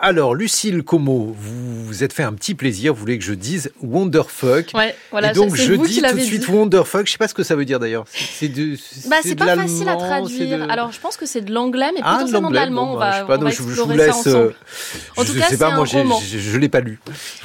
Alors, Lucille Como, vous vous êtes fait un petit plaisir, vous voulez que je dise Wonderfuck. Ouais, voilà, Et donc, je vous dis tout de suite dit. Wonderfuck. Je sais pas ce que ça veut dire d'ailleurs. C'est de, Bah, c'est pas facile à traduire. de- Alors, je pense que c'est de l'anglais, mais Ah, potentiellement de l'allemand. Bon, on bah, va, je sais pas, on va donc je, je vous laisse. euh, En je tout cas, sais pas, c'est moi, un roman. je, je l'ai pas lu.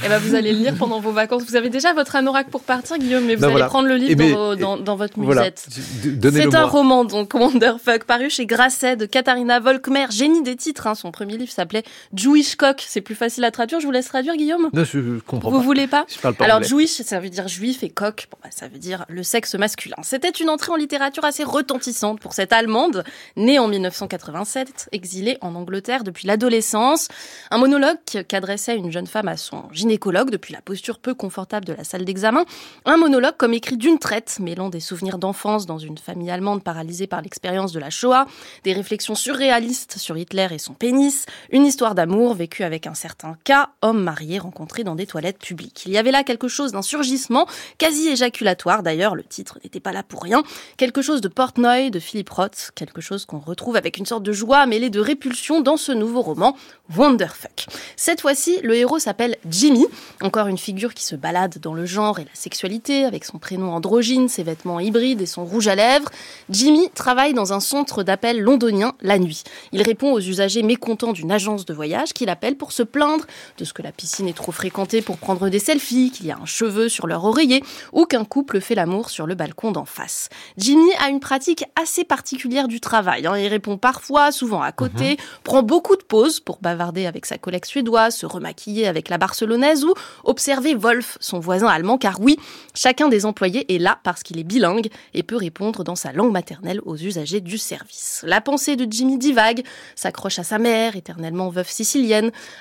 Et ben, vous allez le lire pendant vos vacances. Vous avez déjà votre anorak pour partir, Guillaume, mais vous Ben allez voilà. prendre le livre Eh ben, dans, vos- dans, dans votre musette. C'est un moi. roman, donc Wonderfuck, paru chez Grasset de Katharina Volkmer, génie des titres. hein. Son premier livre s'appelait Jewish C'est plus facile à traduire. Je vous laisse traduire, Guillaume. Non, je, je comprends Vous pas. voulez pas Je parle pas Alors anglais. Jewish, ça veut dire juif et coq, bon, bah, ça veut dire le sexe masculin. C'était une entrée en littérature assez retentissante pour cette Allemande, née en 1987, exilée en Angleterre depuis l'adolescence. Un monologue qu'adressait une jeune femme à son gynécologue depuis la posture peu confortable de la salle d'examen. Un monologue comme écrit d'une traite, mêlant des souvenirs d'enfance dans une famille allemande paralysée par l'expérience de la Shoah, des réflexions surréalistes sur Hitler et son pénis, une histoire d'amour vécue avec un certain cas, homme marié rencontré dans des toilettes publiques. Il y avait là quelque chose d'un surgissement, quasi éjaculatoire d'ailleurs, le titre n'était pas là pour rien, quelque chose de Portnoy, de Philip Roth, quelque chose qu'on retrouve avec une sorte de joie mêlée de répulsion dans ce nouveau roman, Wonderfuck. Cette fois-ci, le héros s'appelle Jimmy, encore une figure qui se balade dans le genre et la sexualité, avec son prénom androgyne, ses vêtements hybrides et son rouge à lèvres. Jimmy travaille dans un centre d'appel londonien la nuit. Il répond aux usagers mécontents d'une agence de voyage qui l'appelle pour se plaindre de ce que la piscine est trop fréquentée pour prendre des selfies, qu'il y a un cheveu sur leur oreiller ou qu'un couple fait l'amour sur le balcon d'en face. Jimmy a une pratique assez particulière du travail. hein. Il répond parfois, souvent à côté, prend beaucoup de pauses pour bavarder avec sa collègue suédoise, se remaquiller avec la barcelonaise ou observer Wolf, son voisin allemand, car oui, chacun des employés est là parce qu'il est bilingue et peut répondre dans sa langue maternelle aux usagers du service. La pensée de Jimmy divague, s'accroche à sa mère, éternellement veuve sicilienne,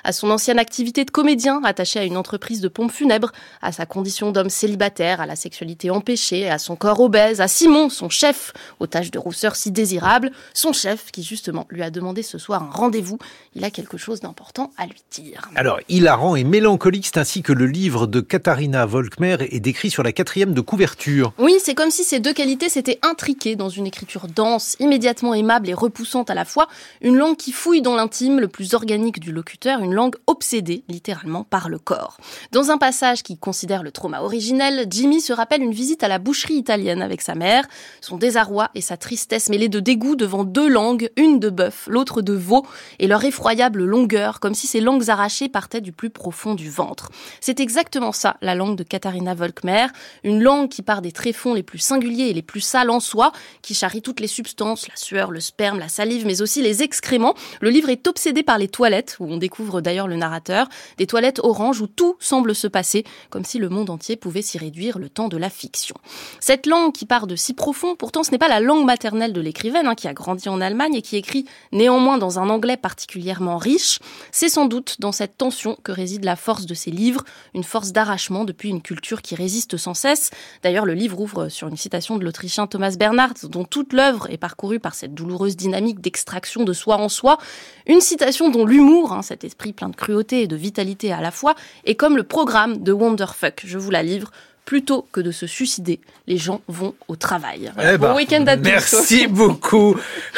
à son ancienne activité de comédien attaché à une entreprise de pompes funèbres, à sa condition d'homme célibataire, à la sexualité empêchée, à son corps obèse, à Simon, son chef, aux taches de rousseur si désirables, son chef qui justement lui a demandé ce soir un rendez-vous. Il a quelque chose d'important à lui dire. Alors, hilarant et mélancolique, c'est ainsi que le livre de Katharina Volkmer est décrit sur la quatrième de couverture. Oui, c'est comme si ces deux qualités s'étaient intriquées dans une écriture dense, immédiatement aimable et repoussante à la fois, une langue qui fouille dans l'intime le plus organique du une langue obsédée littéralement par le corps. Dans un passage qui considère le trauma originel, Jimmy se rappelle une visite à la boucherie italienne avec sa mère, son désarroi et sa tristesse mêlés de dégoût devant deux langues, une de bœuf, l'autre de veau, et leur effroyable longueur, comme si ces langues arrachées partaient du plus profond du ventre. C'est exactement ça, la langue de Katharina Volkmer, une langue qui part des tréfonds les plus singuliers et les plus sales en soi, qui charrie toutes les substances, la sueur, le sperme, la salive, mais aussi les excréments. Le livre est obsédé par les toilettes, où on découvre d'ailleurs le narrateur, des toilettes oranges où tout semble se passer, comme si le monde entier pouvait s'y réduire le temps de la fiction. Cette langue qui part de si profond, pourtant ce n'est pas la langue maternelle de l'écrivaine, hein, qui a grandi en Allemagne et qui écrit néanmoins dans un anglais particulièrement riche, c'est sans doute dans cette tension que réside la force de ses livres, une force d'arrachement depuis une culture qui résiste sans cesse. D'ailleurs, le livre ouvre sur une citation de l'Autrichien Thomas Bernhard, dont toute l'œuvre est parcourue par cette douloureuse dynamique d'extraction de soi en soi. Une citation dont l'humour, hein, cet esprit plein de cruauté et de vitalité à la fois, est comme le programme de Wonderfuck. Je vous la livre. Plutôt que de se suicider, les gens vont au travail. Eh ben, bon week-end à tous. Merci beaucoup,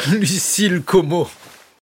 Lucille Como.